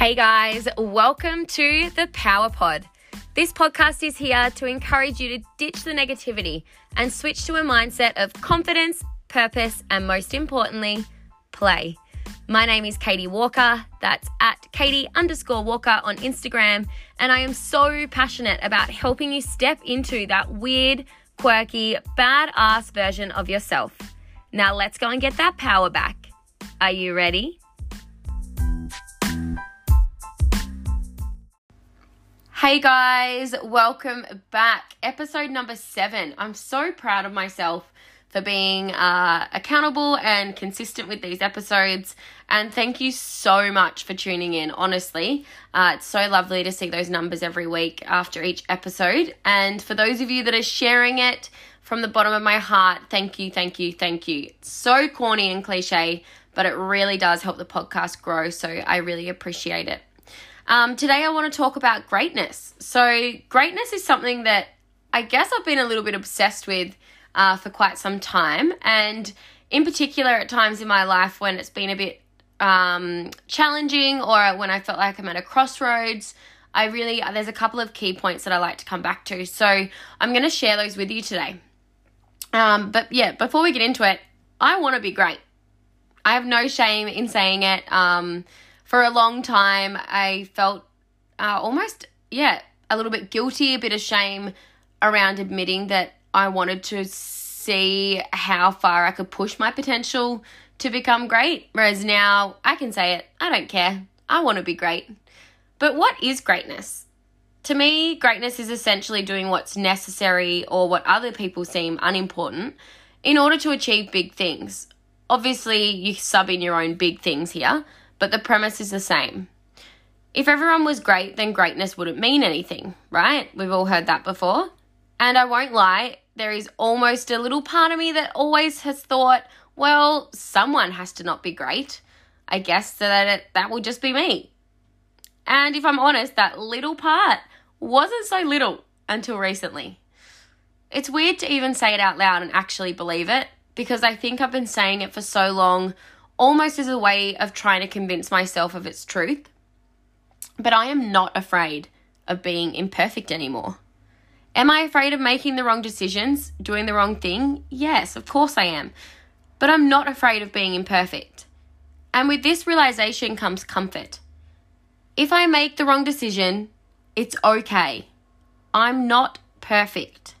Hey guys, welcome to the Power Pod. This podcast is here to encourage you to ditch the negativity and switch to a mindset of confidence, purpose, and most importantly, play. My name is Katie Walker. That's at Katie underscore Walker on Instagram. And I am so passionate about helping you step into that weird, quirky, badass version of yourself. Now let's go and get that power back. Are you ready? Hey guys, welcome back. Episode number seven. I'm so proud of myself for being uh, accountable and consistent with these episodes. And thank you so much for tuning in. Honestly, uh, it's so lovely to see those numbers every week after each episode. And for those of you that are sharing it from the bottom of my heart, thank you, thank you, thank you. It's so corny and cliche, but it really does help the podcast grow. So I really appreciate it. Um, today, I want to talk about greatness. So, greatness is something that I guess I've been a little bit obsessed with uh, for quite some time. And in particular, at times in my life when it's been a bit um, challenging or when I felt like I'm at a crossroads, I really, there's a couple of key points that I like to come back to. So, I'm going to share those with you today. Um, but yeah, before we get into it, I want to be great. I have no shame in saying it. Um, for a long time, I felt uh, almost, yeah, a little bit guilty, a bit of shame around admitting that I wanted to see how far I could push my potential to become great. Whereas now I can say it, I don't care. I want to be great. But what is greatness? To me, greatness is essentially doing what's necessary or what other people seem unimportant in order to achieve big things. Obviously, you sub in your own big things here, but the premise is the same. If everyone was great, then greatness wouldn't mean anything, right? We've all heard that before. And I won't lie, there is almost a little part of me that always has thought, well, someone has to not be great. I guess so that it, that will just be me. And if I'm honest, that little part wasn't so little until recently. It's weird to even say it out loud and actually believe it because I think I've been saying it for so long almost as a way of trying to convince myself of its truth. But I am not afraid of being imperfect anymore. Am I afraid of making the wrong decisions, doing the wrong thing? Yes, of course I am. But I'm not afraid of being imperfect. And with this realization comes comfort. If I make the wrong decision, it's okay. I'm not perfect.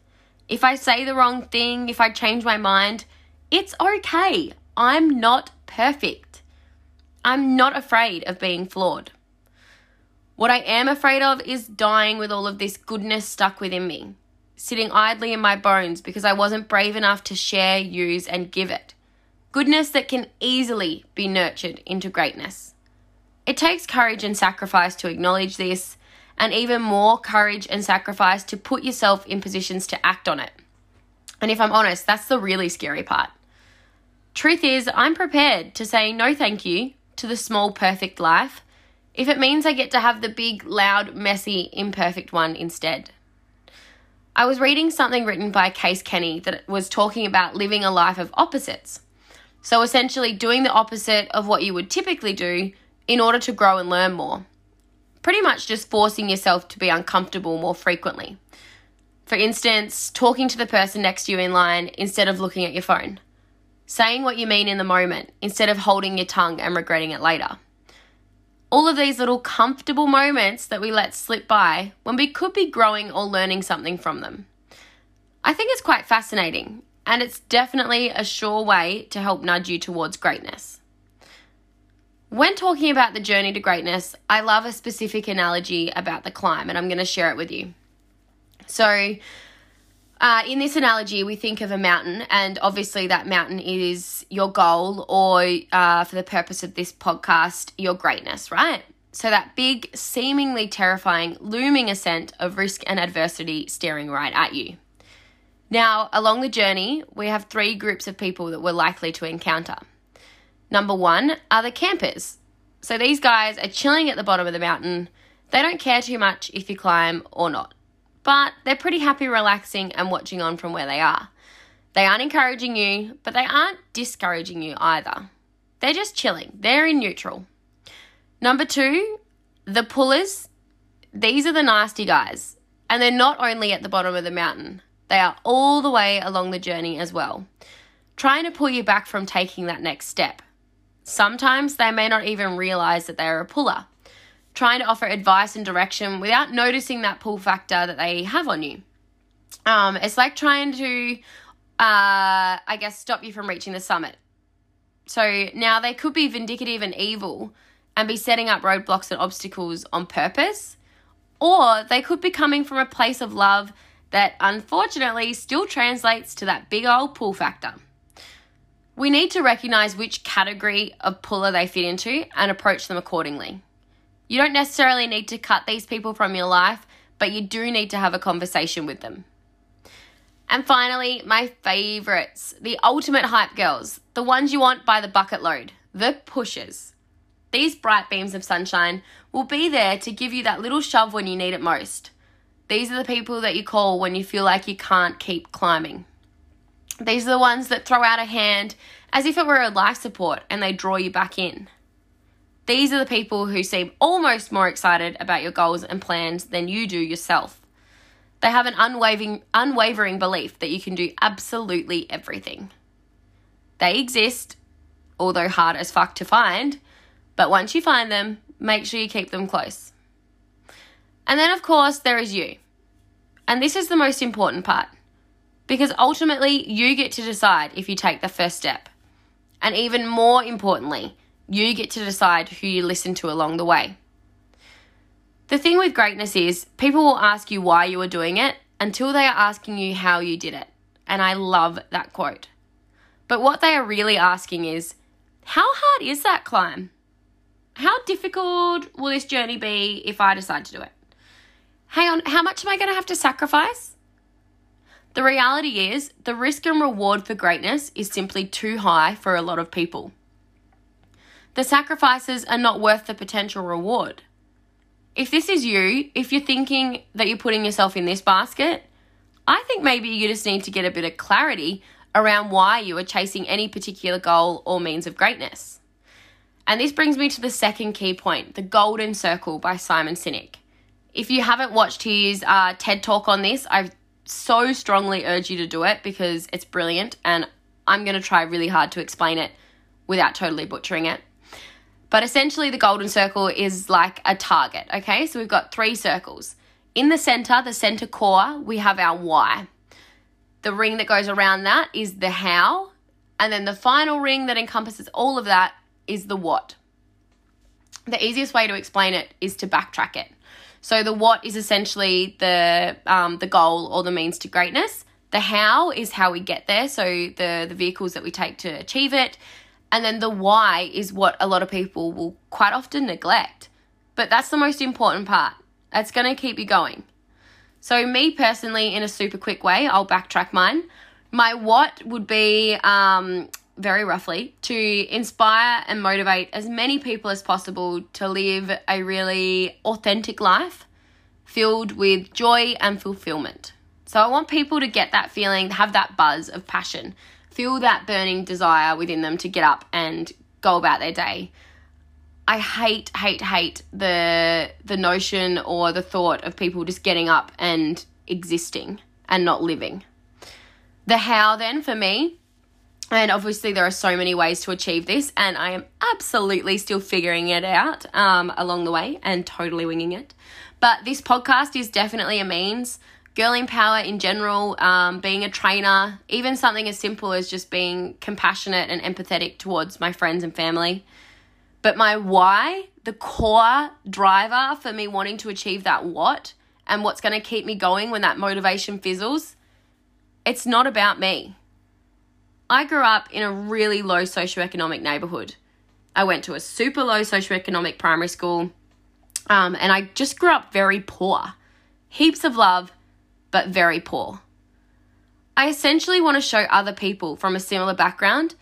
If I say the wrong thing, if I change my mind, it's okay. I'm not perfect. I'm not afraid of being flawed. What I am afraid of is dying with all of this goodness stuck within me, sitting idly in my bones because I wasn't brave enough to share, use, and give it. Goodness that can easily be nurtured into greatness. It takes courage and sacrifice to acknowledge this, and even more courage and sacrifice to put yourself in positions to act on it. And if I'm honest, that's the really scary part. Truth is, I'm prepared to say no thank you to the small, perfect life if it means I get to have the big, loud, messy, imperfect one instead. I was reading something written by Case Kenny that was talking about living a life of opposites. So essentially, doing the opposite of what you would typically do in order to grow and learn more. Pretty much just forcing yourself to be uncomfortable more frequently. For instance, talking to the person next to you in line instead of looking at your phone saying what you mean in the moment instead of holding your tongue and regretting it later. All of these little comfortable moments that we let slip by when we could be growing or learning something from them. I think it's quite fascinating, and it's definitely a sure way to help nudge you towards greatness. When talking about the journey to greatness, I love a specific analogy about the climb, and I'm going to share it with you. So, uh, in this analogy, we think of a mountain, and obviously, that mountain is your goal, or uh, for the purpose of this podcast, your greatness, right? So, that big, seemingly terrifying, looming ascent of risk and adversity staring right at you. Now, along the journey, we have three groups of people that we're likely to encounter. Number one are the campers. So, these guys are chilling at the bottom of the mountain. They don't care too much if you climb or not but they're pretty happy relaxing and watching on from where they are. They aren't encouraging you, but they aren't discouraging you either. They're just chilling, they're in neutral. Number two The pullers, these are the nasty guys. And they're not only at the bottom of the mountain, they are all the way along the journey as well, trying to pull you back from taking that next step. Sometimes they may not even realize that they are a puller, trying to offer advice and direction without noticing that pull factor that they have on you. Um, it's like trying to, uh, I guess, stop you from reaching the summit. So now they could be vindictive and evil and be setting up roadblocks and obstacles on purpose or they could be coming from a place of love that unfortunately still translates to that big old pull factor. We need to recognize which category of puller they fit into and approach them accordingly. You don't necessarily need to cut these people from your life, but you do need to have a conversation with them. And finally, my favorites the ultimate hype girls, the ones you want by the bucket load, the pushers. These bright beams of sunshine will be there to give you that little shove when you need it most. These are the people that you call when you feel like you can't keep climbing. These are the ones that throw out a hand as if it were a life support and they draw you back in. These are the people who seem almost more excited about your goals and plans than you do yourself. They have an unwavering, unwavering belief that you can do absolutely everything. They exist, although hard as fuck to find, but once you find them, make sure you keep them close. And then, of course, there is you. And this is the most important part because ultimately you get to decide if you take the first step. And even more importantly, you get to decide who you listen to along the way. The thing with greatness is people will ask you why you are doing it until they are asking you how you did it. And I love that quote. But what they are really asking is, how hard is that climb? how difficult will this journey be if I decide to do it? Hang on, how much am I going to have to sacrifice? The reality is, the risk and reward for greatness is simply too high for a lot of people. The sacrifices are not worth the potential reward. If this is you, if you're thinking that you're putting yourself in this basket, I think maybe you just need to get a bit of clarity around why you are chasing any particular goal or means of greatness. And this brings me to the second key point The Golden Circle by Simon Sinek. If you haven't watched his uh, TED talk on this, I so strongly urge you to do it because it's brilliant and I'm going to try really hard to explain it without totally butchering it. But essentially, the golden circle is like a target, okay? So we've got three circles. In the center, the center core, we have our why. The ring that goes around that is the how. And then the final ring that encompasses all of that is the what. The easiest way to explain it is to backtrack it. So the what is essentially the um, the goal or the means to greatness. The how is how we get there, so the the vehicles that we take to achieve it, and then the why is what a lot of people will quite often neglect. But that's the most important part. That's going to keep you going. So me personally, in a super quick way, I'll backtrack mine. My what would be um, very roughly, to inspire and motivate as many people as possible to live a really authentic life filled with joy and fulfillment. So I want people to get that feeling, have that buzz of passion, feel that burning desire within them to get up and go about their day. I hate, hate, hate the the notion or the thought of people just getting up and existing and not living. The how then for me and obviously, there are so many ways to achieve this, and I am absolutely still figuring it out um, along the way and totally winging it. But this podcast is definitely a means. Girl in power in general, um, being a trainer, even something as simple as just being compassionate and empathetic towards my friends and family. But my why, the core driver for me wanting to achieve that what, and what's going to keep me going when that motivation fizzles, it's not about me I grew up in a really low socioeconomic neighborhood. I went to a super low socioeconomic primary school, um, and I just grew up very poor. Heaps of love, but very poor. I essentially want to show other people from a similar background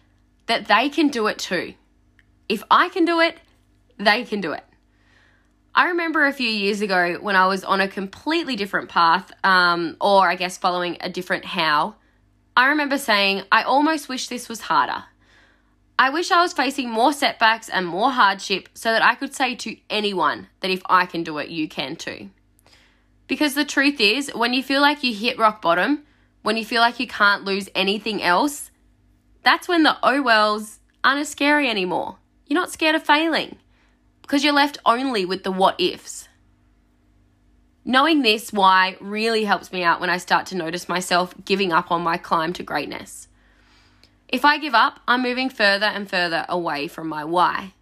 that they can do it too. If I can do it, they can do it. I remember a few years ago when I was on a completely different path, um, or I guess following a different how I remember saying, I almost wish this was harder. I wish I was facing more setbacks and more hardship so that I could say to anyone that if I can do it, you can too. Because the truth is, when you feel like you hit rock bottom, when you feel like you can't lose anything else, that's when the oh wells aren't as scary anymore. You're not scared of failing because you're left only with the what ifs. Knowing this why really helps me out when I start to notice myself giving up on my climb to greatness. If I give up, I'm moving further and further away from my why.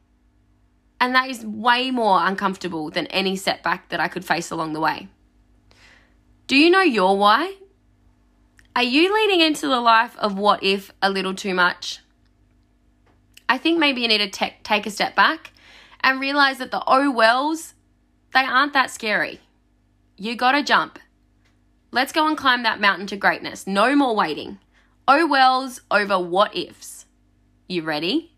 And that is way more uncomfortable than any setback that I could face along the way. Do you know your why? Are you leading into the life of what if a little too much? I think maybe you need to te- take a step back and realize that the oh wells, they aren't that scary. You gotta jump. Let's go and climb that mountain to greatness. No more waiting. Oh wells over what ifs. You ready?